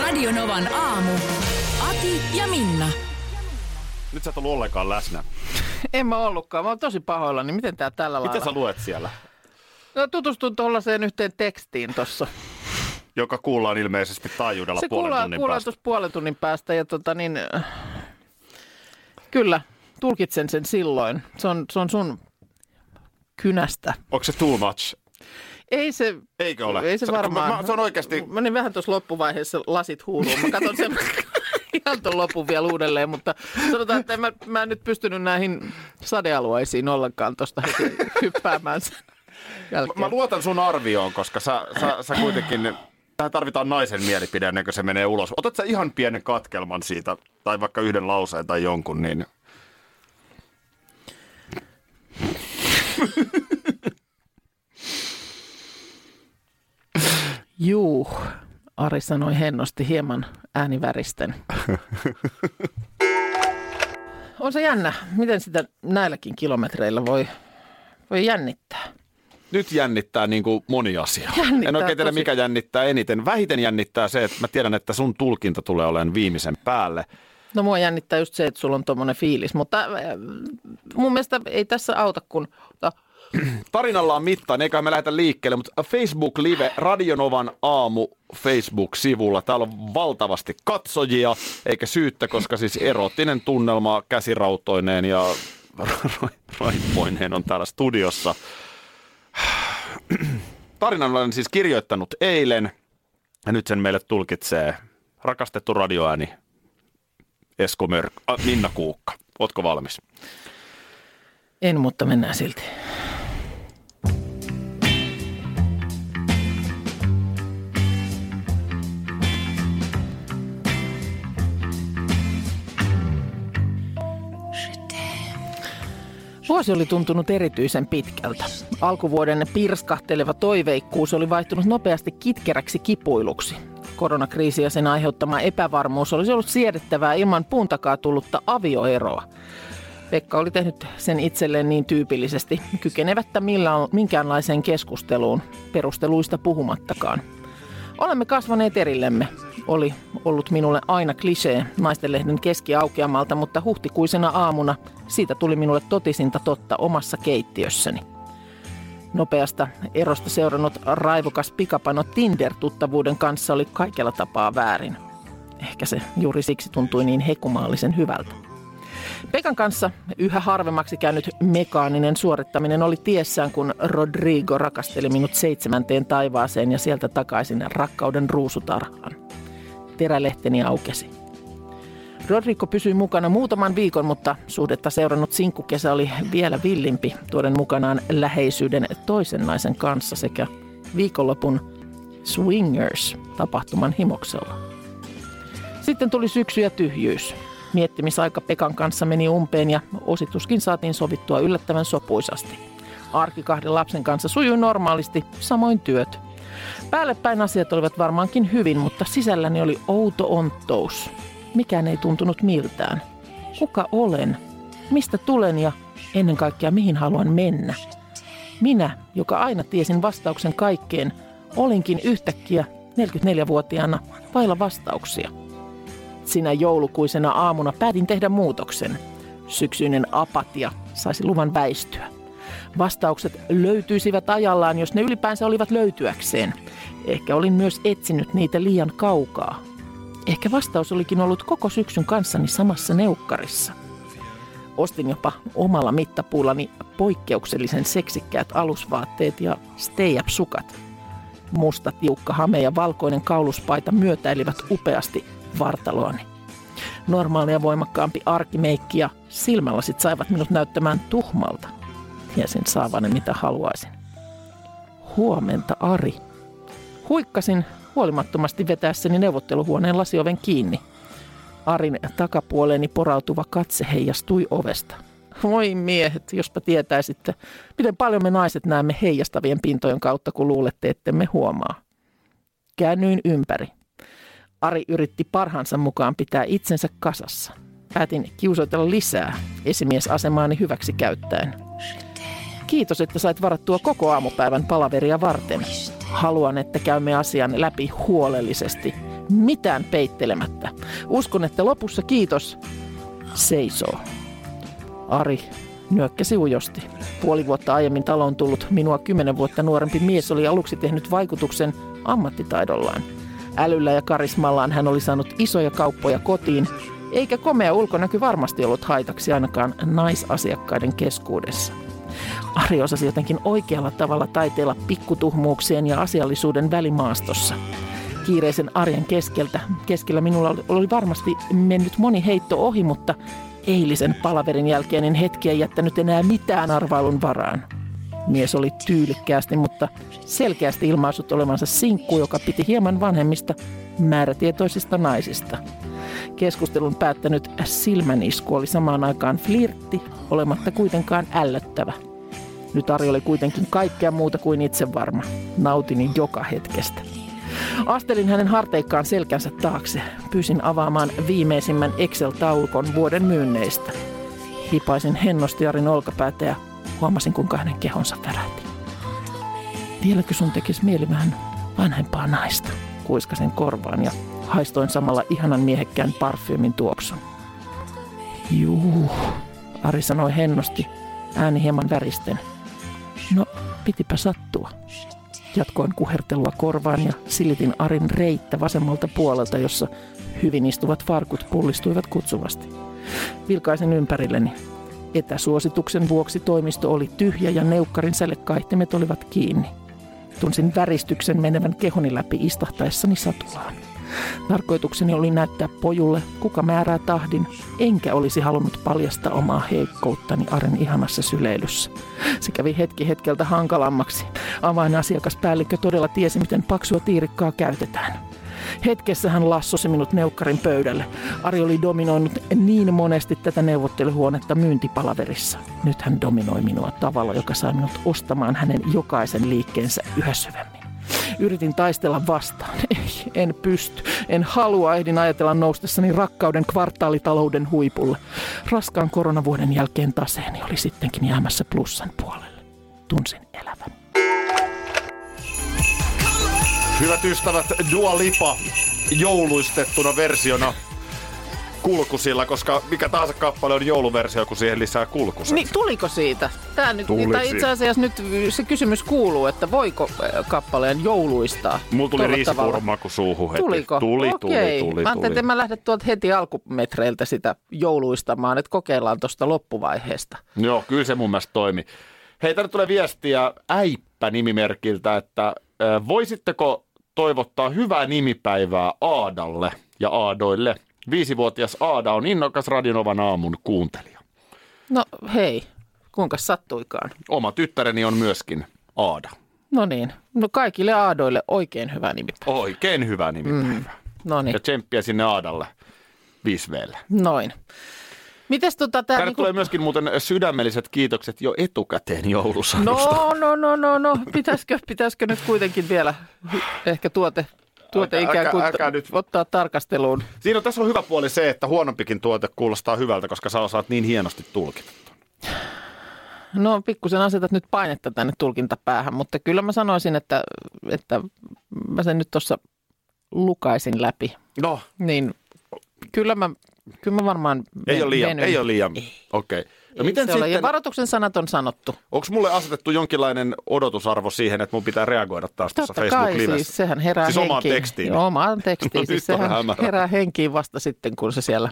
Radio Novan aamu. Ati ja Minna. Nyt sä et ollut ollenkaan läsnä. En mä ollutkaan. Mä oon tosi pahoillani. Miten tää tällä Mitä lailla? sä luet siellä? No, tutustun tuollaiseen yhteen tekstiin tossa. Joka kuullaan ilmeisesti taajuudella Se puolen kuullaan, tunnin kuullaan päästä. tuossa puolen tunnin päästä. Ja tota niin, kyllä, tulkitsen sen silloin. Se on, se on sun kynästä. Onko se too much? Ei se, Eikö ole? ei se Se- varmaan. mä- mä- se on oikeasti- Mä menin vähän tuossa loppuvaiheessa lasit huuruun. Mä katson sen ihan tuon lopun vielä uudelleen, mutta sanotaan, että en mä, mä en nyt pystynyt näihin sadealueisiin ollenkaan tuosta heti hyppäämään sen jälkeen. Mä luotan sun arvioon, koska sä, sä, sä kuitenkin... Tähän tarvitaan naisen mielipide ennen kuin se menee ulos. Otat sä ihan pienen katkelman siitä, tai vaikka yhden lauseen tai jonkun, niin... Juu, Ari sanoi hennosti hieman ääniväristen. On se jännä, miten sitä näilläkin kilometreillä voi, voi jännittää. Nyt jännittää niin kuin moni asia. Jännittää en oikein tiedä, tosi. mikä jännittää eniten. Vähiten jännittää se, että mä tiedän, että sun tulkinta tulee olemaan viimeisen päälle. No mua jännittää just se, että sulla on tommonen fiilis, mutta äh, mun mielestä ei tässä auta, kun Tarinalla on mittaan, eikä me lähdetä liikkeelle, mutta Facebook Live Radionovan aamu Facebook-sivulla. Täällä on valtavasti katsojia, eikä syyttä, koska siis erottinen tunnelma käsirautoineen ja raippoineen on täällä studiossa. Tarinan olen siis kirjoittanut eilen ja nyt sen meille tulkitsee rakastettu radioääni Esko Mörk, äh, Minna Kuukka. Ootko valmis? en, mutta mennään silti. Vuosi oli tuntunut erityisen pitkältä. Alkuvuoden pirskahteleva toiveikkuus oli vaihtunut nopeasti kitkeräksi kipuiluksi. Koronakriisi ja sen aiheuttama epävarmuus olisi ollut siedettävää ilman puun takaa tullutta avioeroa. Pekka oli tehnyt sen itselleen niin tyypillisesti, kykenevättä millään, minkäänlaiseen keskusteluun, perusteluista puhumattakaan. Olemme kasvaneet erillemme, oli ollut minulle aina klisee naistenlehden keskiaukeamalta, mutta huhtikuisena aamuna siitä tuli minulle totisinta totta omassa keittiössäni. Nopeasta erosta seurannut raivokas pikapano Tinder-tuttavuuden kanssa oli kaikella tapaa väärin. Ehkä se juuri siksi tuntui niin hekumaalisen hyvältä. Pekan kanssa yhä harvemmaksi käynyt mekaaninen suorittaminen oli tiessään, kun Rodrigo rakasteli minut seitsemänteen taivaaseen ja sieltä takaisin rakkauden ruusutarhaan. Terälehteni aukesi. Rodrigo pysyi mukana muutaman viikon, mutta suhdetta seurannut sinkkukesä oli vielä villimpi, tuoden mukanaan läheisyyden toisen naisen kanssa sekä viikonlopun Swingers-tapahtuman himoksella. Sitten tuli syksy ja tyhjyys. Miettimisaika Pekan kanssa meni umpeen ja osituskin saatiin sovittua yllättävän sopuisasti. Arki kahden lapsen kanssa sujui normaalisti, samoin työt. Päällepäin asiat olivat varmaankin hyvin, mutta sisälläni oli outo onttous. Mikään ei tuntunut miltään. Kuka olen? Mistä tulen ja ennen kaikkea mihin haluan mennä? Minä, joka aina tiesin vastauksen kaikkeen, olinkin yhtäkkiä 44-vuotiaana vailla vastauksia. Sinä joulukuisena aamuna päätin tehdä muutoksen. Syksyinen apatia saisi luvan väistyä. Vastaukset löytyisivät ajallaan, jos ne ylipäänsä olivat löytyäkseen. Ehkä olin myös etsinyt niitä liian kaukaa. Ehkä vastaus olikin ollut koko syksyn kanssani samassa neukkarissa. Ostin jopa omalla mittapuullani poikkeuksellisen seksikkäät alusvaatteet ja stay up sukat. Musta tiukka hame ja valkoinen kauluspaita myötäilivät upeasti vartaloani. Normaalia voimakkaampi arkimeikki ja silmälasit saivat minut näyttämään tuhmalta. Tiesin saavani mitä haluaisin. Huomenta, Ari. Huikkasin huolimattomasti vetäessäni neuvotteluhuoneen lasioven kiinni. Arin takapuoleeni porautuva katse heijastui ovesta. Voi miehet, jospa tietäisitte, miten paljon me naiset näemme heijastavien pintojen kautta, kun luulette, ettemme huomaa. Käännyin ympäri. Ari yritti parhaansa mukaan pitää itsensä kasassa. Päätin kiusoitella lisää esimiesasemaani hyväksi käyttäen. Kiitos, että sait varattua koko aamupäivän palaveria varten. Haluan, että käymme asian läpi huolellisesti, mitään peittelemättä. Uskon, että lopussa kiitos seisoo. Ari nyökkäsi ujosti. Puoli vuotta aiemmin taloon tullut minua kymmenen vuotta nuorempi mies oli aluksi tehnyt vaikutuksen ammattitaidollaan. Älyllä ja karismallaan hän oli saanut isoja kauppoja kotiin, eikä komea ulkonäky varmasti ollut haitaksi ainakaan naisasiakkaiden keskuudessa. Ari osasi jotenkin oikealla tavalla taiteella pikkutuhmuuksien ja asiallisuuden välimaastossa. Kiireisen arjen keskeltä, keskellä minulla oli varmasti mennyt moni heitto ohi, mutta eilisen palaverin jälkeen en hetkiä jättänyt enää mitään arvailun varaan. Mies oli tyylikkäästi, mutta selkeästi ilmaisut olevansa sinkku, joka piti hieman vanhemmista määrätietoisista naisista. Keskustelun päättänyt silmänisku oli samaan aikaan flirtti, olematta kuitenkaan ällöttävä. Nyt Ari oli kuitenkin kaikkea muuta kuin itse varma. Nautinin joka hetkestä. Astelin hänen harteikkaan selkänsä taakse. Pyysin avaamaan viimeisimmän Excel-taulukon vuoden myynneistä. Hipaisin hennosti Arin olkapäätä ja huomasin, kuinka hänen kehonsa värähti. Vieläkö sun tekisi mieli vähän vanhempaa naista? Kuiskasin korvaan ja haistoin samalla ihanan miehekkään parfyymin tuoksun. Juu, Ari sanoi hennosti, ääni hieman väristen. No, pitipä sattua. Jatkoin kuhertelua korvaan ja silitin Arin reittä vasemmalta puolelta, jossa hyvin istuvat farkut pullistuivat kutsuvasti. Vilkaisen ympärilleni. Etäsuosituksen vuoksi toimisto oli tyhjä ja neukkarin sälekaihtimet olivat kiinni. Tunsin väristyksen menevän kehoni läpi istahtaessani satulaan. Tarkoitukseni oli näyttää pojulle, kuka määrää tahdin, enkä olisi halunnut paljastaa omaa heikkouttani Aren ihanassa syleilyssä. Se kävi hetki hetkeltä hankalammaksi. Avainasiakaspäällikkö todella tiesi, miten paksua tiirikkaa käytetään. Hetkessä hän lassosi minut neukkarin pöydälle. Ari oli dominoinut niin monesti tätä neuvotteluhuonetta myyntipalaverissa. Nyt hän dominoi minua tavalla, joka sai minut ostamaan hänen jokaisen liikkeensä yhä syvemmin. Yritin taistella vastaan. Ei, en pysty. En halua ehdin ajatella noustessani rakkauden kvartaalitalouden huipulle. Raskaan koronavuoden jälkeen taseeni oli sittenkin jäämässä plussan puolelle. Tunsin elävän. Hyvät ystävät, Dua Lipa jouluistettuna versiona kulkusilla, koska mikä tahansa kappale on jouluversio, kun siihen lisää kulkuset. Niin, tuliko siitä? Tää nyt, Tulisi. tai itse asiassa nyt se kysymys kuuluu, että voiko äh, kappaleen jouluistaa? Mulla tuli tavalla? riisipuuromaku suuhun heti. Tuliko? Tuli, Okei. tuli, tuli, Mä ajattelin, tuli. että mä lähde tuolta heti alkumetreiltä sitä jouluistamaan, että kokeillaan tuosta loppuvaiheesta. Joo, kyllä se mun mielestä toimi. Hei, tänne tulee viestiä Äippä-nimimerkiltä, että äh, voisitteko toivottaa hyvää nimipäivää Aadalle ja Aadoille? Viisivuotias Aada on innokas Radionovan aamun kuuntelija. No hei, kuinka sattuikaan. Oma tyttäreni on myöskin Aada. No niin, no kaikille aadoille oikein hyvä nimipäivä. Oikein hyvä nimipäivä. Mm. No niin, Ja tsemppiä sinne Aadalle 5 noin. Mites tota tää niinku... tulee myöskin muuten sydämelliset kiitokset jo etukäteen joulusadusta. No, no, no, no, no. Pitäisikö, pitäisikö nyt kuitenkin vielä ehkä tuote, tuote Älkää- ikään kuin älkää nyt. ottaa tarkasteluun? Siinä on, tässä on hyvä puoli se, että huonompikin tuote kuulostaa hyvältä, koska sä osaat niin hienosti tulkita. No pikkusen asetat nyt painetta tänne tulkintapäähän, mutta kyllä mä sanoisin, että, että mä sen nyt tuossa lukaisin läpi. No, Niin kyllä mä, kyllä mä varmaan ei ole liian. venyn. Ei ole liian. Okei. Okay. No Ei miten se ole. Ja sitten, varoituksen sanat on sanottu. onko mulle asetettu jonkinlainen odotusarvo siihen, että mun pitää reagoida taas tuossa Totta kai, Facebook-livessä? siis sehän herää Siis henkiin. omaan tekstiin. Joo, omaan tekstiin. No siis sehän hämärä. herää henkiin vasta sitten, kun se siellä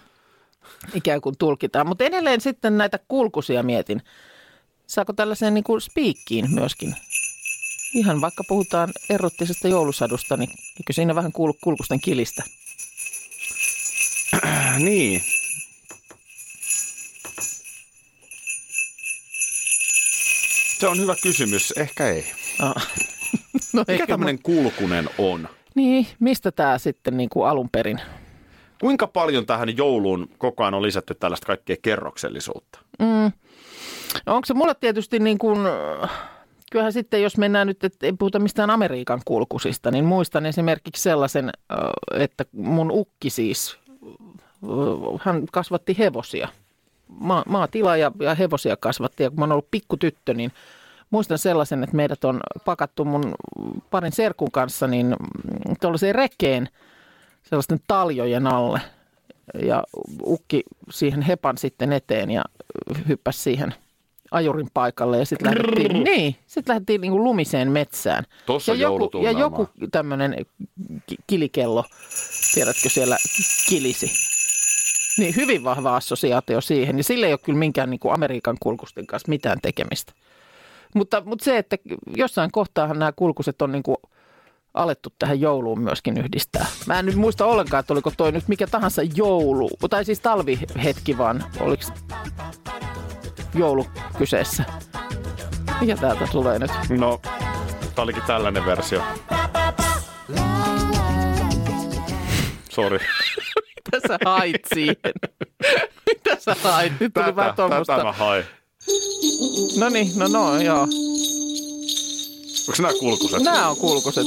ikään kuin tulkitaan. Mutta edelleen sitten näitä kulkusia mietin. Saako tällaiseen niin kuin spiikkiin myöskin? Ihan vaikka puhutaan erottisesta joulusadusta, niin eikö siinä vähän kuulu kulkusten kilistä? niin. Se on hyvä kysymys. Ehkä ei. Ah. No, Mikä tämmöinen kulkunen on? Niin, mistä tämä sitten niin kuin alun perin? Kuinka paljon tähän jouluun koko ajan on lisätty tällaista kaikkea kerroksellisuutta? Mm. Onko se mulle tietysti niin kuin, kyllähän sitten jos mennään nyt, että ei puhuta mistään Amerikan kulkusista, niin muistan esimerkiksi sellaisen, että mun ukki siis, hän kasvatti hevosia. Ma- maatila ja, ja hevosia kasvatti ja kun mä oon ollut pikkutyttö, niin muistan sellaisen, että meidät on pakattu mun parin serkun kanssa niin tuollaiseen rekeen sellaisten taljojen alle. Ja ukki siihen hepan sitten eteen ja hyppäsi siihen ajurin paikalle ja sitten lähdettiin, niin, sit lähdettiin niin kuin lumiseen metsään. Tossa ja joku, ja joku tämmöinen kilikello, tiedätkö, siellä kilisi. Niin hyvin vahva assosiaatio siihen. Ja sillä ei ole kyllä minkään niin kuin Amerikan kulkusten kanssa mitään tekemistä. Mutta, mutta se, että jossain kohtaahan nämä kulkuset on niin kuin alettu tähän jouluun myöskin yhdistää. Mä en nyt muista ollenkaan, että oliko toi nyt mikä tahansa joulu, tai siis talvihetki vaan, oliko joulu kyseessä. Mikä täältä tulee nyt? No, tää olikin tällainen versio. Sori. Mitä sä hait siihen? Mitä sä hait? Nyt tuli vähän tuommoista. Tätä mä hain. No niin, no no, joo. Onko nämä kulkuset? Nämä on kulkuset.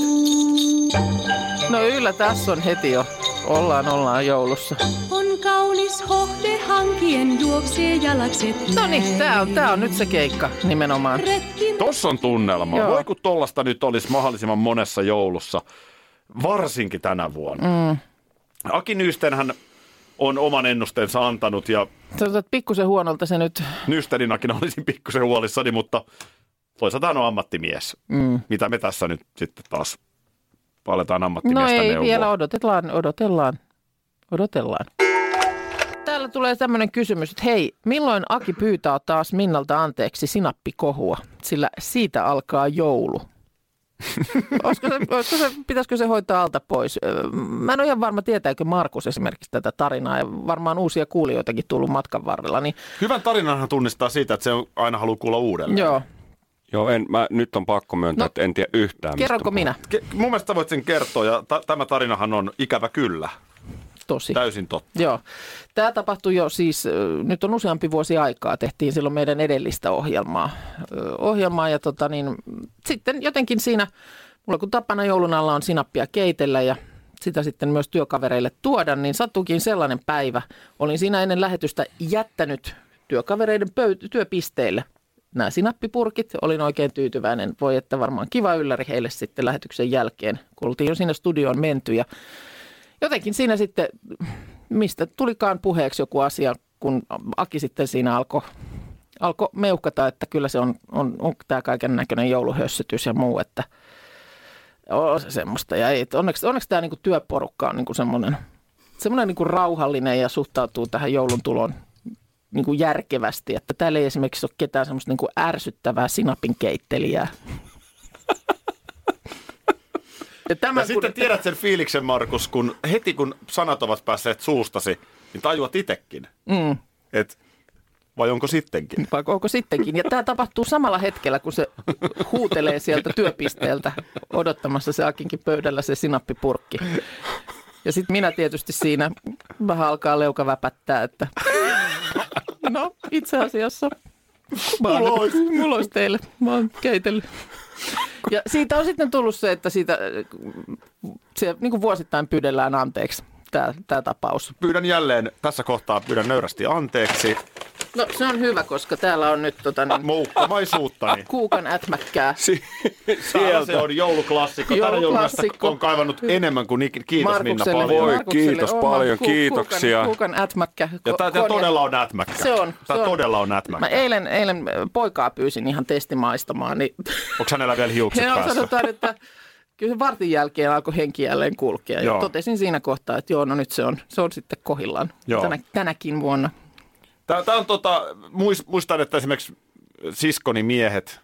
No yllä tässä on heti jo. Ollaan, ollaan joulussa. On kaunis hohde hankien juoksee jalakset. No niin, tää on, tää on nyt se keikka nimenomaan. Retkin Tossa on tunnelma. Joo. Voi kun tollasta nyt olisi mahdollisimman monessa joulussa, varsinkin tänä vuonna. Mm. Aki Nyystenhän on oman ennusteensa antanut ja Sanotaan, että pikkusen huonolta se nyt. Nysterinakin olisin pikkusen huolissani, mutta toisaalta hän on ammattimies. Mm. Mitä me tässä nyt sitten taas aletaan No ammattimiestä ei neuvoa. vielä, odotellaan, odotellaan, odotellaan. Täällä tulee tämmöinen kysymys, että hei, milloin Aki pyytää taas Minnalta anteeksi sinappikohua, sillä siitä alkaa joulu. olisiko se, olisiko se, pitäisikö se hoitaa alta pois? Mä en ole ihan varma, tietääkö Markus esimerkiksi tätä tarinaa ja varmaan uusia kuulijoitakin tullut matkan varrella. Niin, Hyvän tarinanhan tunnistaa siitä, että se on, aina haluaa kuulla uudelleen. joo, Joo, en, mä, nyt on pakko myöntää, No, että en tiedä yhtään. kerronko on minä? Ke- mun mielestä voit sen kertoa ja ta- tämä tarinahan on ikävä kyllä. Tosi. Täysin totta. Joo. Tämä tapahtui jo siis, nyt on useampi vuosi aikaa, tehtiin silloin meidän edellistä ohjelmaa. Ohjelmaa ja tota niin, sitten jotenkin siinä, mulla kun tapana joulun alla on sinappia keitellä ja sitä sitten myös työkavereille tuoda, niin sattuikin sellainen päivä. Olin siinä ennen lähetystä jättänyt työkavereiden pöy- työpisteille nämä sinappipurkit. Olin oikein tyytyväinen. Voi että varmaan kiva ylläri heille sitten lähetyksen jälkeen, kun oltiin jo sinne studioon menty ja jotenkin siinä sitten, mistä tulikaan puheeksi joku asia, kun Aki sitten siinä alkoi alko meuhkata, että kyllä se on, on, on tämä kaiken näköinen jouluhössytys ja muu, että on se semmoista. Ja ei, onneksi, onneksi tämä niinku työporukka on niinku semmoinen, semmoinen niinku rauhallinen ja suhtautuu tähän joulun tuloon niinku järkevästi, että täällä ei esimerkiksi ole ketään semmoista niinku ärsyttävää sinapin keittelijää. Ja, tämä, Ja sitten tiedät sen fiiliksen, Markus, kun heti kun sanat ovat päässeet suustasi, niin tajuat itekin. Mm. Et, vai onko sittenkin? vai onko sittenkin. Ja tämä tapahtuu samalla hetkellä, kun se huutelee sieltä työpisteeltä odottamassa se Akinkin pöydällä se sinappipurkki. Ja sitten minä tietysti siinä vähän alkaa leuka väpättää, että no itse asiassa Mulla olisi. mulla olisi teille, mä oon keitellyt. Ja siitä on sitten tullut se, että siitä se, niin kuin vuosittain pyydellään anteeksi tämä, tämä tapaus. Pyydän jälleen tässä kohtaa, pyydän nöyrästi anteeksi No se on hyvä, koska täällä on nyt tota, niin, moukkamaisuuttani. kuukan ätmäkkää. Siellä se on jouluklassikko. Jouluklassikko. on kaivannut enemmän kuin ikinä. Kiitos Minna Markukselle, paljon. Voi, kiitos oma paljon, ku- kiitoksia. Kuukan, kuukan ätmäkkä. Ja ko- tämä konja- todella on nätmäkkä. Se on. Tämä se on. todella on Mä nätmäkkä. eilen, eilen poikaa pyysin ihan testimaistamaan, niin Onko hänellä vielä hiukset ja päässä? sanotaan, että kyllä se vartin jälkeen alkoi henki jälleen kulkea. Joo. Ja totesin siinä kohtaa, että joo, no nyt se on, se on sitten kohillaan Joo. Tänä, tänäkin vuonna. Tämä on tota, muis- muistan, että esimerkiksi siskoni miehet,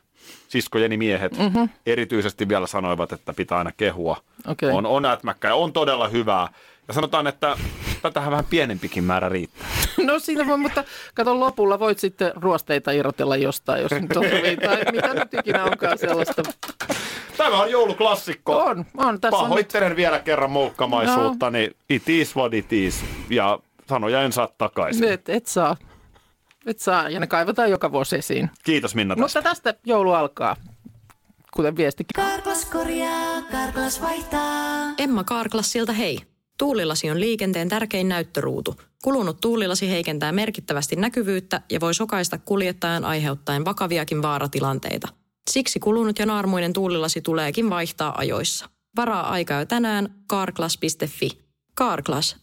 siskojeni miehet mm-hmm. erityisesti vielä sanoivat, että pitää aina kehua. Okei. On, on ätmäkkä ja on todella hyvää. Ja sanotaan, että tätähän vähän pienempikin määrä riittää. No siinä voi, mutta kato lopulla voit sitten ruosteita irrotella jostain, jos nyt on tai mitä nyt ikinä onkaan sellaista. Tämä on jouluklassikko. On, on. Tässä on nyt, Pahoittelen vielä kerran moukkamaisuutta, niin it is what it is. Ja sanoja en saa takaisin. et, et saa. Et saa, ja ne kaivetaan joka vuosi esiin. Kiitos Minna tästä. Mutta tästä joulu alkaa, kuten viestikin. Karklas korjaa, Karklas vaihtaa. Emma Karklassilta hei. Tuulilasi on liikenteen tärkein näyttöruutu. Kulunut tuulilasi heikentää merkittävästi näkyvyyttä ja voi sokaista kuljettajan aiheuttaen vakaviakin vaaratilanteita. Siksi kulunut ja naarmuinen tuulilasi tuleekin vaihtaa ajoissa. Varaa aikaa jo tänään karklas.fi. Karklas,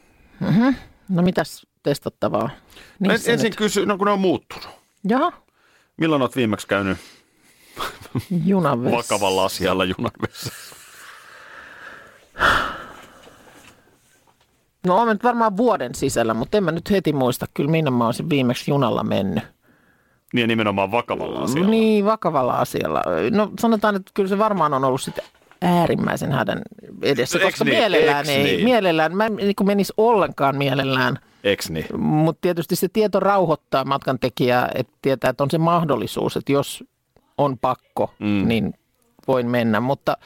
No mitäs testattavaa? En, Niissä ensin nyt? kysy, no kun ne on muuttunut. Jaha, Milloin olet viimeksi käynyt junan vessa. vakavalla asialla junan vessassa? No on nyt varmaan vuoden sisällä, mutta en mä nyt heti muista kyllä, minne mä olisin viimeksi junalla mennyt. Niin nimenomaan vakavalla asialla. Niin, vakavalla asialla. No sanotaan, että kyllä se varmaan on ollut sitten äärimmäisen hädän edessä, Eks koska niin? mielellään ei, niin? mielellään, mä en niin menisi ollenkaan mielellään, Eks niin? mutta tietysti se tieto rauhoittaa matkan tekijää, että tietää, että on se mahdollisuus, että jos on pakko, mm. niin voin mennä, mutta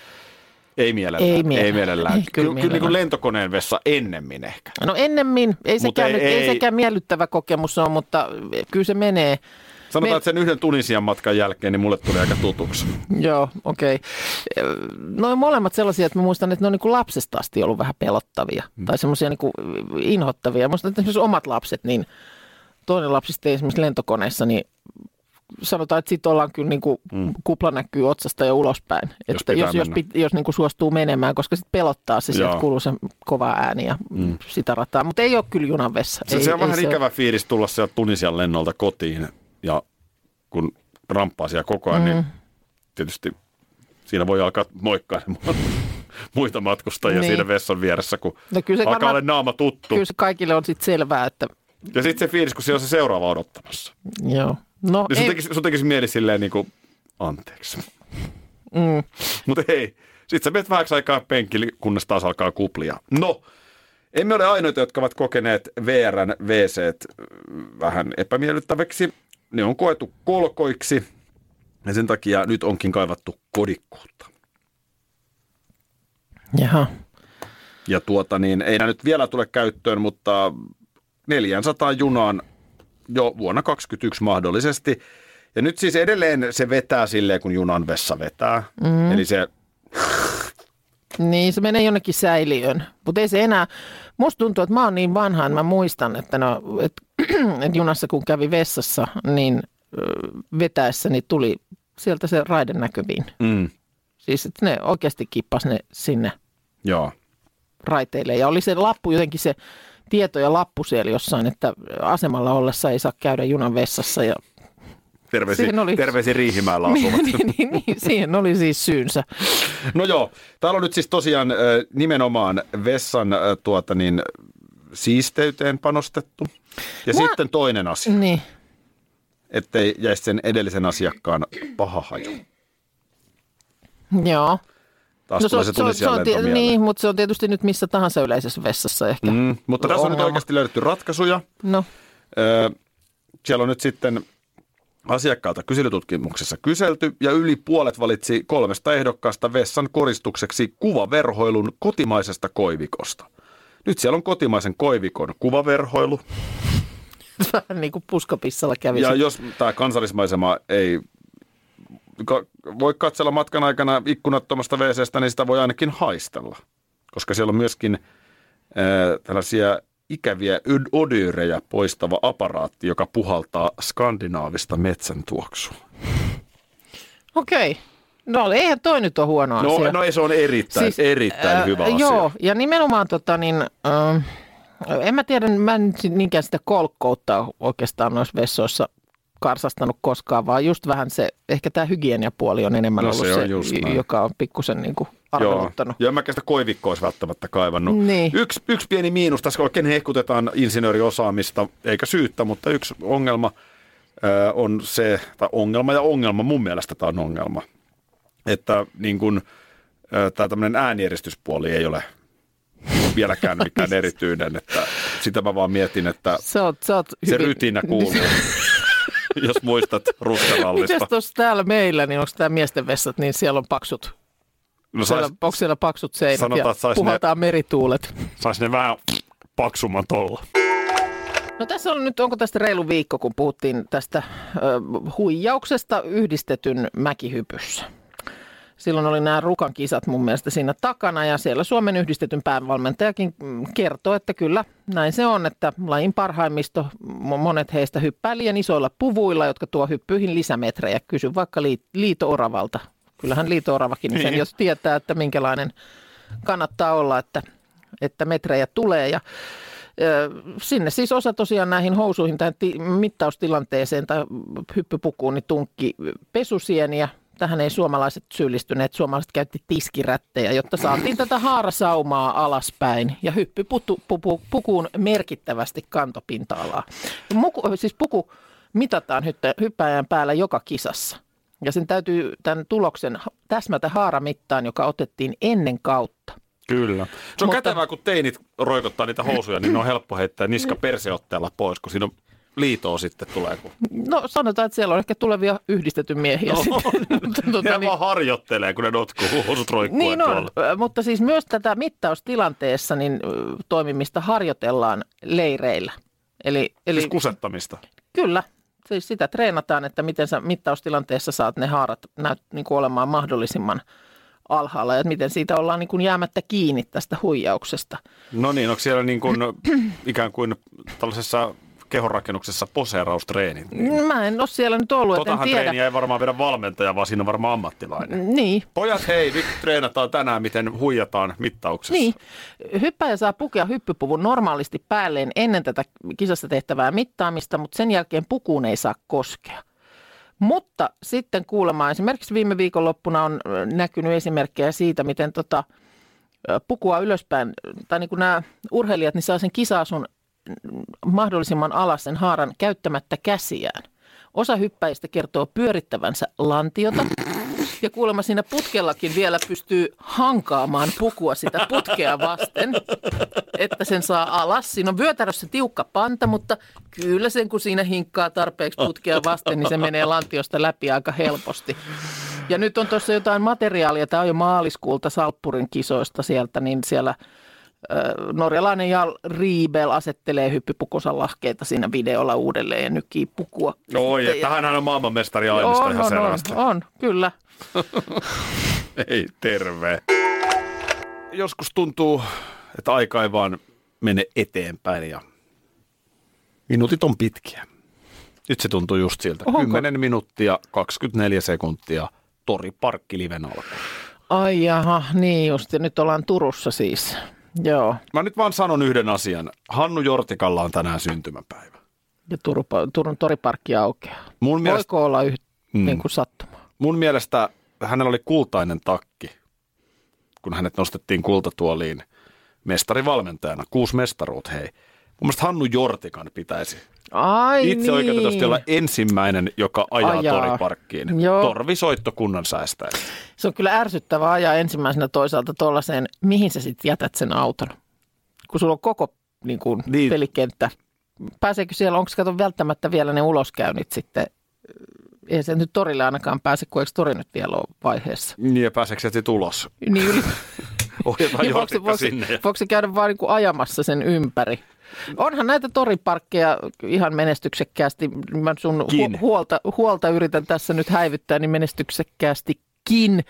Ei mielellään. Ei mielellään. Ei mielellään. Ei kyllä kyllä, kyllä niin kuin mielellään. lentokoneen vessa ennemmin ehkä. no ennemmin, ei Mut sekään, ei- nyt, ei, ei- sekään miellyttävä kokemus ole, mutta kyllä se menee. Sanotaan, Me- että sen yhden Tunisian matkan jälkeen niin mulle tuli aika tutuksi. Joo, okei. Okay. Noin molemmat sellaisia, että mä muistan, että ne on niin kuin lapsesta asti ollut vähän pelottavia mm. tai semmoisia niin kuin inhottavia. Muistan, että esimerkiksi omat lapset, niin toinen lapsista esimerkiksi lentokoneessa, niin sanotaan, että sitten ollaan kyllä niin kuin mm. kupla näkyy otsasta ja ulospäin. Jos että jos, jos, pit, jos niin kuin suostuu menemään, koska sitten pelottaa se, sieltä Joo. kuuluu se kova ääni ja mm. sitä rataa. Mutta ei ole kyllä junan vessa. Se, ei, se on ei vähän ikävä fiilis tulla sieltä Tunisian lennolta kotiin ja kun ramppaa siellä koko ajan, mm. niin tietysti siinä voi alkaa moikkaa muita matkustajia Niin. siinä vessan vieressä, kun No kyllä se alkaa varmaan- olla naama tuttu. Kyllä se kaikille on sitten selvää, että Ja sitten se fiilis, kun siellä on se seuraava odottamassa. joo. No, Niin sun ei, tekisi, sun tekisi mieli silleen niin kuin, anteeksi. mm, Mutta ei, sit sä menet vähäksi aikaa penkille, kunnes taas alkaa kuplia. No, emme ole ainoita, jotka ovat kokeneet VRn wc vähän epämiellyttäväksi. Ne on koettu kolkoiksi ja sen takia nyt onkin kaivattu kodikkuutta. jaha. Ja tuota niin, ei nämä nyt vielä tule käyttöön, mutta 400 junaan jo vuonna 2021 mahdollisesti. Ja nyt siis edelleen se vetää silleen, kun junan vessa vetää. Mm. Eli se Niin, se menee jonnekin säiliön. Mutta ei se enää, musta tuntuu, että mä oon niin vanha, että mä muistan, että, no, että junassa kun kävi vessassa, niin ö, vetäessä niin tuli sieltä se raide näkyviin. Mm, Siis että ne oikeasti kippas ne sinne joo. raiteille. Ja oli se lappu, jotenkin se tieto ja lappu siellä jossain, että asemalla ollessa ei saa käydä junan vessassa. Ja, Terveisi, Siihen oli- terveisi Riihimäellä asuvat. niin, niin, niin, siihen oli siis syynsä. No joo, täällä on nyt siis tosiaan nimenomaan vessan tuota niin, siisteyteen panostettu. Ja Mua- sitten toinen asia, Niin. ettei jäisi sen edellisen asiakkaan paha haju. Joo. Taas no, se, se, se on, tie- niin, mutta se on tietysti nyt missä tahansa yleisessä vessassa ehkä. Mm, mutta tässä on nyt oikeasti löydetty ratkaisuja. No, Öö, siellä on nyt sitten asiakkaalta kyselytutkimuksessa kyselty ja yli puolet valitsi kolmesta ehdokkaasta vessan koristukseksi kuvaverhoilun kotimaisesta koivikosta. Nyt siellä on kotimaisen koivikon kuvaverhoilu. vähän niin kuin puskapissalla kävi. Ja jos tämä kansallismaisema ei voi katsella matkan aikana ikkunattomasta WCstä, niin sitä voi ainakin haistella. Koska siellä on myöskin ää, tällaisia ikäviä odyyrejä poistava aparaatti, joka puhaltaa skandinaavista metsän tuoksua. Okei. No eihän toi nyt ole huono No, asia. no se on erittäin, siis, erittäin äh, hyvä asia. Joo, ja nimenomaan tota niin, äh, en mä tiedä, mä en niinkään sitä kolkkoutta oikeastaan noissa vessoissa karsastanut koskaan, vaan just vähän se, ehkä tämä hygieniapuoli on enemmän No ollut se se, näin. joka on pikkusen niin kuin Joo. arveluttanut. Ja en mäkään sitä koivikkoa olisi välttämättä kaivannut. Niin. Yksi, yksi pieni miinus, tässä oikein hehkutetaan insinööriosaamista, eikä syyttä, mutta yksi ongelma ö, on se, tai ongelma ja ongelma, mun mielestä tämä on ongelma, että niin kun, tämä tämmöinen äänieristyspuoli ei ole vieläkään mikään erityinen, että sitä mä vaan mietin, että Sä oot, sä oot se hyvin- rytinä kuuluu, jos muistat ruskarallista. Mites tuossa täällä meillä, niin onko tämä miesten vessat, niin siellä on paksut, No siellä, sais, onko siellä paksut seinät Sanotaan, ja sais ne- merituulet? sais ne vähän paksumman tolla. No tässä on nyt, onko tästä reilu viikko, kun puhuttiin tästä ö, huijauksesta yhdistetyn mäkihypyssä. Silloin oli nämä Rukan kisat mun mielestä siinä takana ja siellä Suomen yhdistetyn päävalmentajakin mm, kertoi, että kyllä näin se on, että lajin parhaimmisto, mo- monet heistä hyppää liian isoilla puvuilla, jotka tuo hyppyihin lisämetrejä. Kysy vaikka Liit- Liito-Oravalta. Kyllähän Liito-Oravakin sen, Niin. jos tietää, että minkälainen kannattaa olla, että, että metrejä tulee ja Sinne siis osa tosiaan näihin housuihin tai ti- mittaustilanteeseen tai hyppypukuun niin tunkki pesusieniä. Tähän ei suomalaiset syyllistyneet. Suomalaiset käytti tiskirättejä, jotta saatiin tätä haarasaumaa alaspäin ja hyppypukuun merkittävästi kantopinta-alaa. Muku, siis puku mitataan hyppääjän päällä joka kisassa. Ja sen täytyy tämän tuloksen täsmätä haaramittaan, joka otettiin ennen kautta. Kyllä. Se on Mutta- kätevää, kun teinit roikottaa niitä housuja, niin ne on helppo heittää niska perseotteella pois, kun siinä on liitoa sitten tulee. Kun... No sanotaan, että siellä on ehkä tulevia yhdistetyn miehiä No, sitten. Mutta tota ne niin- vaan harjoittelee, kun ne notkuu housut roikkuu Niin on, tuolla. mutta siis myös tätä mittaustilanteessa niin toimimista harjoitellaan leireillä. Eli, eli Siis kusettamista. kyllä, siis sitä treenataan, että miten sä mittaustilanteessa saat ne haarat näyt, niin kuin olemaan mahdollisimman alhaalla ja miten siitä ollaan niin kuin jäämättä kiinni tästä huijauksesta. No niin, onko siellä niin kuin, ikään kuin tällaisessa kehonrakennuksessa poseeraustreenit? Mä en ole siellä nyt ollut, että en Totahan tiedä. treeniä ei varmaan vedä valmentaja, vaan siinä on varmaan ammattilainen. Niin, Pojat, hei, nyt treenataan tänään, miten huijataan mittauksessa. Niin. Hyppäjä saa pukea hyppypuvun normaalisti päälleen ennen tätä kisassa tehtävää mittaamista, mutta sen jälkeen pukuun ei saa koskea. Mutta sitten kuulemma esimerkiksi viime viikonloppuna on näkynyt esimerkkejä siitä, miten tota, pukua ylöspäin, tai niin kuin nämä urheilijat, niin saa sen kisaasun mahdollisimman alas sen haaran käyttämättä käsiään. Osa hyppäjistä kertoo pyörittävänsä lantiota ja kuulemma siinä putkellakin vielä pystyy hankaamaan pukua sitä putkea vasten, että sen saa alas. Siinä on vyötärössä tiukka panta, mutta kyllä sen kun siinä hinkkaa tarpeeksi putkea vasten, niin se menee lantiosta läpi aika helposti. Ja nyt on tuossa jotain materiaalia, tämä on jo maaliskuulta Salppurin kisoista sieltä, niin siellä norjalainen Jal Riibel asettelee hyppypukunsa lahkeita siinä videolla uudelleen ja nykii pukua. Oi, Sitten. että hänhän on maailmanmestari aimista on, ihan on, on, selvästi. on, kyllä. Ei, terve. Joskus tuntuu, että aika ei vaan mene eteenpäin ja minuutit on pitkiä. Nyt se tuntuu just siltä. Onko? 10 minuuttia, 24 sekuntia, Tori Parkki liven alku. Ai jaha, niin just. Ja nyt ollaan Turussa siis. Joo. Mä nyt vaan sanon yhden asian. Hannu Jortikalla on tänään syntymäpäivä. Ja Turu, Turun toriparkki aukeaa. Mun mielestä, Voiko olla yh, mm. niin kuin sattuma? mun mielestä hänellä oli kultainen takki, kun hänet nostettiin kultatuoliin mestarivalmentajana. Kuusi mestaruut, hei. Mun mielestä Hannu Jortikan pitäisi Ai itse niin. oikeutetusti olla ensimmäinen, joka ajaa, Ajaa. toriparkkiin. Joo. Torvisoittokunnan säästäessä. Se on kyllä ärsyttävää ajaa ensimmäisenä toisaalta tuollaiseen, mihin sä sitten jätät sen auton. Kun sulla on koko niin kuin, Niin. niin. pelikenttä. Pääseekö siellä, onko kato välttämättä vielä ne uloskäynnit sitten? Ei se nyt torille ainakaan pääse, kun eikö tori nyt vielä ole vaiheessa? Niin ja pääseekö sieltä tulos? Niin yli, Ohjataan niin voiko, se, voiko, se, sinne. Voiko se käydä vaan niin kuin ajamassa sen ympäri? Onhan näitä toriparkkeja ihan menestyksekkäästi. Mä sun hu- huolta, huolta yritän tässä nyt häivyttää, niin menestyksekkäästikin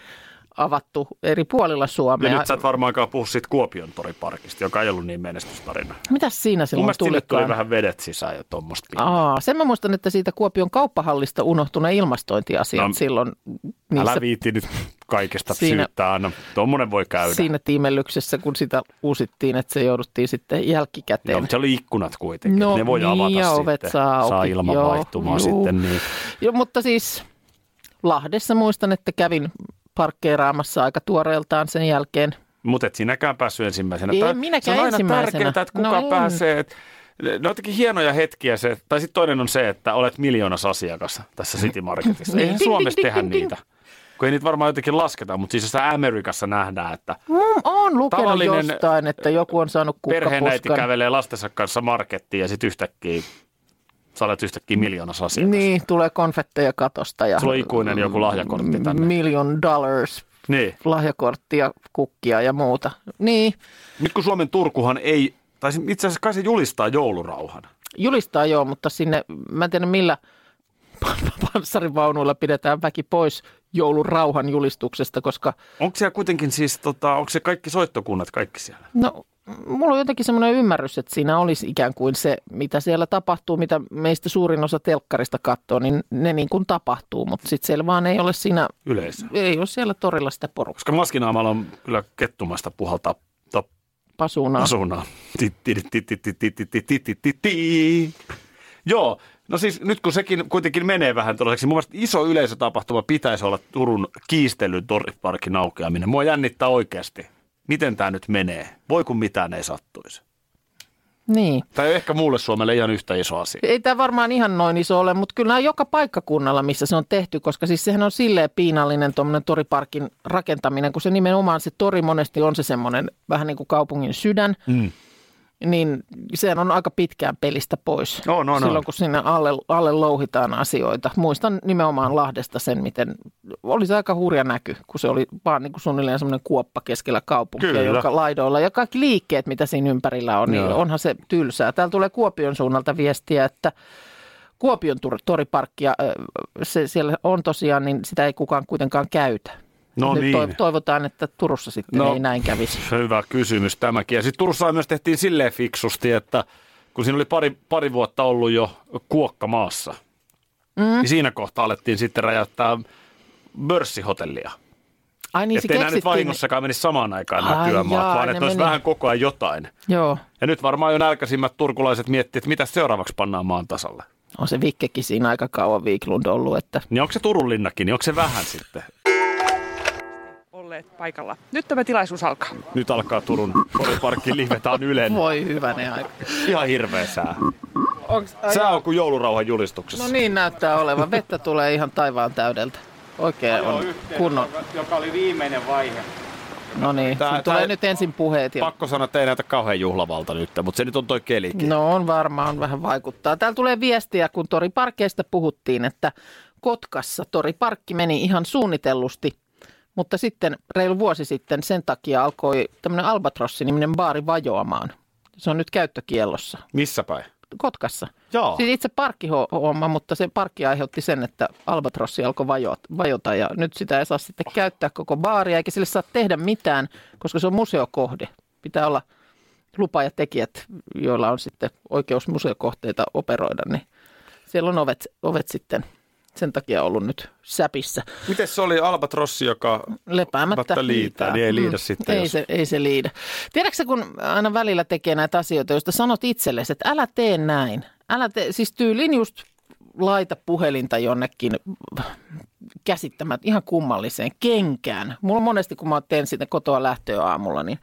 avattu eri puolilla Ja Suomea. nyt sä et varmaankaan puhu siitä Kuopion toriparkista, joka ei ollut niin menestystarina. Mitäs siinä Mun silloin mielestä sinne tuli tulikaan? vähän vedet sisään ja tuommoista. Aa, sen mä muistan, että siitä Kuopion kauppahallista unohtui ne ilmastointiasiat No, silloin Älä niissä, viitti nyt kaikesta Siinä- syyttää aina. Tuommoinen voi käydä. siinä tiimellyksessä, kun sitä uusittiin, että se jouduttiin sitten jälkikäteen. Joo, mutta siellä oli ikkunat kuitenkin. No ne voi niin, avata ja sitten. ovet saa saa auki. ilman Joo, vaihtumaan juu. sitten. Niin. Joo, mutta siis Lahdessa muistan, että kävin parkkeeraamassa aika tuoreeltaan sen jälkeen. Mutta et sinäkään päässyt ensimmäisenä. En Tää- minäkään se on aina ensimmäisenä. tärkeää, että kuka No pääsee. Et, ne on hienoja hetkiä se, tai sitten toinen on se, että olet miljoonas asiakas tässä City Marketissa. Eihän Ding, Suomessa tehdä niitä. Kun ei niitä varmaan jotenkin lasketa, mutta siis jossain Amerikassa nähdään, että Mm, on lukenut jostain, että joku on saanut perheenäiti kukkapuskan. kävelee lastensa kanssa markettiin ja sitten yhtäkkiä sä olet yhtäkkiä miljoonas asiakas. Niin, tulee konfetteja katosta ja Sulla on ikuinen joku lahjakortti tänne. million dollars Niin. lahjakorttia, kukkia ja muuta. Niin, Nyt kun Suomen Turkuhan ei, tai se- itse asiassa kai se julistaa joulurauhan. julistaa joo, mutta sinne, mä en tiedä millä panssarivaunuilla pidetään väki pois joulun rauhan julistuksesta, koska Onko siellä kuitenkin siis, tota, onko se kaikki soittokunnat kaikki siellä? no, mulla on jotenkin semmoinen ymmärrys, että siinä olisi ikään kuin se, mitä siellä tapahtuu, mitä meistä suurin osa telkkarista katsoo, niin ne niin kuin tapahtuu, mutta sitten siellä vaan ei ole siinä... Yleensä. Ei ole siellä torilla sitä porukkaa. Koska maskinaamalla on kyllä kettumasta puhaltaa Pasuna. Pasuna. Joo, no siis nyt kun sekin kuitenkin menee vähän tuollaiseksi, mun mielestä iso yleisötapahtuma pitäisi olla Turun kiistelyn torriparkin aukeaminen. Mua jännittää oikeasti. Miten tämä nyt menee? Voi kun mitään ei sattuisi. Niin. Tämä ei ehkä muulle Suomelle ihan yhtä iso asia. Ei tämä varmaan ihan noin iso ole, mutta kyllä nämä joka paikkakunnalla, missä se on tehty, koska siis sehän on silleen piinallinen tuommoinen toriparkin rakentaminen, kun se nimenomaan se tori monesti on se semmoinen vähän niin kuin kaupungin sydän, Mm. Niin sehän on aika pitkään pelistä pois. No, no, no. Silloin kun sinne alle, alle louhitaan asioita. Muistan nimenomaan Lahdesta sen, miten oli se aika hurja näky, kun se oli vaan niin kuin suunnilleen semmoinen kuoppa keskellä kaupunkia, Kyllä. jonka laidoilla ja kaikki liikkeet, mitä siinä ympärillä on, niin Joo. onhan se tylsää. Täällä tulee Kuopion suunnalta viestiä, että Kuopion toriparkkia, se siellä on tosiaan, niin sitä ei kukaan kuitenkaan käytä. No Nyt niin. toiv- toivotaan, että Turussa sitten No. ei näin kävisi. Hyvä kysymys tämäkin. Ja sitten Turussa myös tehtiin silleen fiksusti, että kun siinä oli pari, pari vuotta ollut jo kuokka maassa, mm. niin siinä kohtaa alettiin sitten räjäyttää pörssihotellia. Ai niin, Että enää nyt vahingossakaan menisi samaan aikaan nämä Ai työmaat, jaa, vaan että olisi meni. vähän koko ajan jotain. Joo, Ja nyt varmaan jo nälkäisimmät turkulaiset miettii, että mitä seuraavaksi pannaan maan tasalle. on se Vikkekin siinä aika kauan Viiklund ollut, että Niin onko se Turun linnakin, niin onko se vähän sitten? Olleet paikalla. Nyt tämä tilaisuus alkaa. Nyt alkaa Turun poriparkki live, on Ylen. voi hyvänen aika. Ihan hirveä sää. Onks, ai, Sää on kuin joulurauhan julistuksessa. no niin näyttää olevan. Vettä tulee ihan taivaan täydeltä. Oikein on kunnon. joka oli viimeinen vaihe. No niin, Tää- tää, tulee tää- nyt ensin puheet. Ja... Pakko sanoa, että ei näytä kauhean juhlavalta nyt, mutta se nyt on toi kelikin. No on varmaan vähän vaikuttaa. Täällä tulee viestiä, kun toriparkeista puhuttiin, että Kotkassa toriparkki meni ihan suunnitellusti, mutta sitten reilu vuosi sitten sen takia alkoi tämmöinen Albatrossi-niminen baari vajoamaan. Se on nyt käyttökiellossa. Missä päin? Kotkassa. Joo. Siis itse parkkihomma, mutta se parkki aiheutti sen, että Albatrossi alkoi vajota, vajota ja nyt sitä ei saa sitten käyttää koko baaria eikä sille saa tehdä mitään, koska se on museokohde. Pitää olla lupa ja tekijät, joilla on sitten oikeus museokohteita operoida, niin siellä on ovet, ovet sitten sen takia ollut nyt säpissä. Miten se oli Albatrossi, joka Lepäämättä liitää, niin ei liidä sitten, Ei, jos- se, ei se liidä. Tiedätkö kun aina välillä tekee näitä asioita, joista sanot itsellesi, että älä tee näin. Älä tee, siis tyyliin just laita puhelinta jonnekin käsittämät ihan kummalliseen kenkään. Mulla on monesti, kun mä teen sitä kotoa lähtöä aamulla, niin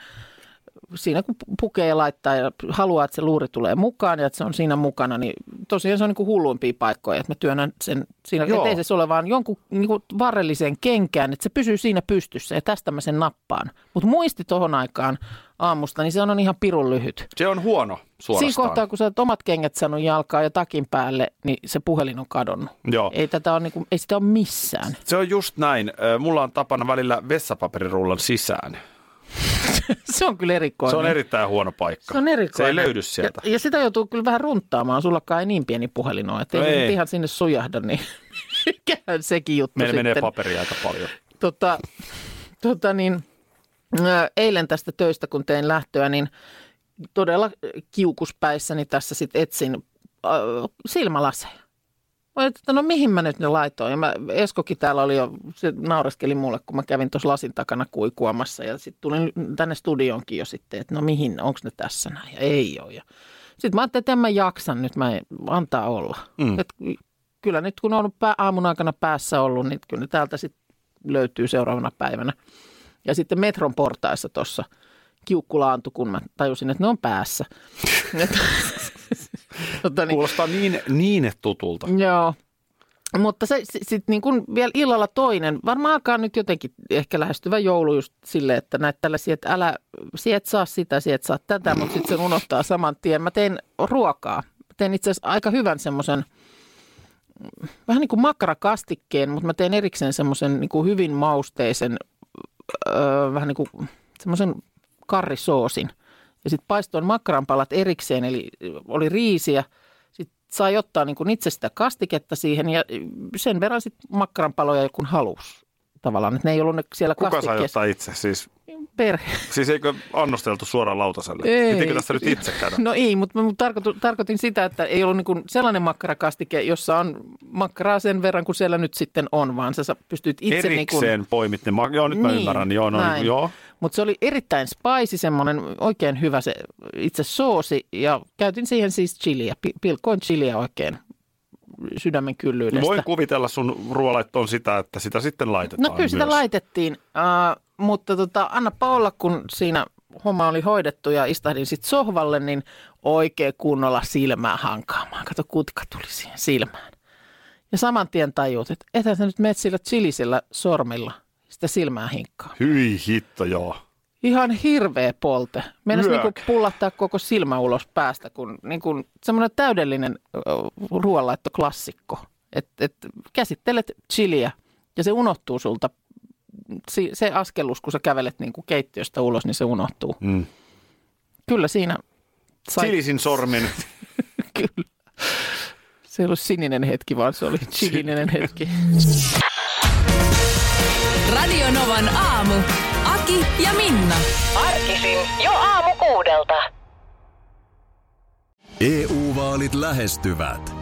siinä kun pukee ja laittaa ja haluaa, että se luuri tulee mukaan ja että se on siinä mukana, niin tosiaan se on niin kuin hulluimpia paikkoja, että mä työnnän sen siinä, Joo. ettei se ole vaan jonkun niin kuin varrelliseen kenkään, että se pysyy siinä pystyssä ja tästä mä sen nappaan. Mutta muisti tohon aikaan aamusta, niin se on ihan pirun lyhyt. Se on huono suorastaan. Siinä kohtaa, kun sä oot omat kengät saanut jalkaa ja takin päälle, niin se puhelin on kadonnut. Joo. Ei, tätä on, niin kuin, ei sitä ole missään. Se on just näin. Ö, Mulla on tapana välillä vessapaperirullan sisään. se on kyllä erikoinen. Se on erittäin huono paikka. Se on erikoinen. Se ei löydy sieltä. Ja, ja sitä joutuu kyllä vähän runttaamaan. Sullakaan ei niin pieni puhelin ole. Että No ei, ihan sinne sujahda, niin mikähän sekin juttu Meillä sitten. menee paperia aika paljon. Tota, tota niin, eilen tästä töistä, kun tein lähtöä, niin todella kiukuspäissäni tässä sitten etsin äh, silmälaseja. Mä että no mihin mä nyt ne laitoin. Ja mä, Eskokin täällä oli jo, se naureskeli mulle, kun mä kävin tuossa lasin takana kuikuamassa. Ja sitten tulin tänne studioonkin jo sitten, että no mihin, onko ne tässä näin. Ja ei ole. Ja sitten mä ajattelin, että en mä jaksa nyt, mä en, antaa olla. Mm. Et kyllä nyt kun on pää, aamun aikana päässä ollut, niin kyllä ne täältä sitten löytyy seuraavana päivänä. Ja sitten metron portaissa tuossa kiukkulaantu, kun mä tajusin, että ne on päässä. Tota niin, Kuulostaa niin, niin tutulta. Joo. Mutta se sitten niin kuin vielä illalla toinen, varmaan alkaa nyt jotenkin ehkä lähestyvä joulu just silleen, että näitä tällaisia, että älä, sie et saa sitä, sie et saa tätä, mutta sitten sen unohtaa saman tien. Mä tein ruokaa. Mä tein itse asiassa aika hyvän semmoisen, vähän niin kuin makkarakastikkeen, mutta mä tein erikseen semmoisen niin kuin hyvin mausteisen, öö, vähän niin kuin semmoisen karrisoosin. Ja sitten paistoin makkaranpalat erikseen, eli oli riisiä. Sitten sai ottaa niin kuin itse sitä kastiketta siihen ja sen verran sitten makkaranpaloja kun halusi tavallaan. Että ne ei ollut ne siellä Kuka sai kastikkeessa. ottaa itse? Siis, Perhe. siis eikö annosteltu suoraan lautaselle? Ei. Pitikö tässä nyt itse käydä? No ei, mutta mä tarkoitin, tarkoitin sitä, että ei ollut niin sellainen makkarakastike, jossa on makkaraa sen verran kuin siellä nyt sitten on, vaan sä pystyt itse niin kuin, Erikseen poimit ne. ma- Joo, nyt mä ymmärrän. Joo, no, näin. joo. Mutta se oli erittäin spicy, semmoinen oikein hyvä se itse soosi ja käytin siihen siis chiliä, pi- pilkkoin chiliä oikein sydämen kyllyydestä. Voin kuvitella sun ruoalaittoon sitä, että sitä sitten laitetaan No kyllä sitä myös. laitettiin, uh, mutta tota, annapa olla, kun siinä homma oli hoidettu ja istahdin sitten sohvalle, niin oikein kunnolla silmää hankaamaan. Kato, kutka tuli siihen silmään. Ja saman tien tajuut, että ethän sä nyt menet sillä chilisellä sormilla sitä silmää hinkkaa. Hyi hitto, joo. Ihan hirveä polte. Meidän niinku pullahtaa koko silmä ulos päästä, kun niinku, semmoinen täydellinen ruoanlaittoklassikko. Et, et, käsittelet chiliä ja se unohtuu sulta. Si, se askellus, kun sä kävelet niinku keittiöstä ulos, niin se unohtuu. Mm. Kyllä siinä sai, Silisin sormin. kyllä. Se ei ollut sininen hetki, vaan se oli chilinen hetki. Radio Novan aamu. Aki ja Minna. Arkisin jo aamu kuudelta. EU-vaalit lähestyvät.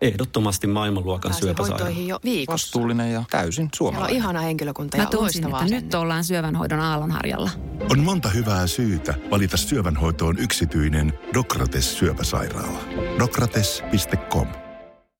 Ehdottomasti maailmanluokan syöpäsairaala. hoitoihin jo viikossa. Vastuullinen ja täysin Siellä on suomalainen. ihana henkilökunta Mä ja tunsin, loistavaa että nyt ollaan syövänhoidon aallonharjalla. On monta hyvää syytä valita syövänhoitoon yksityinen Dokrates syöpäsairaala. Dokrates.com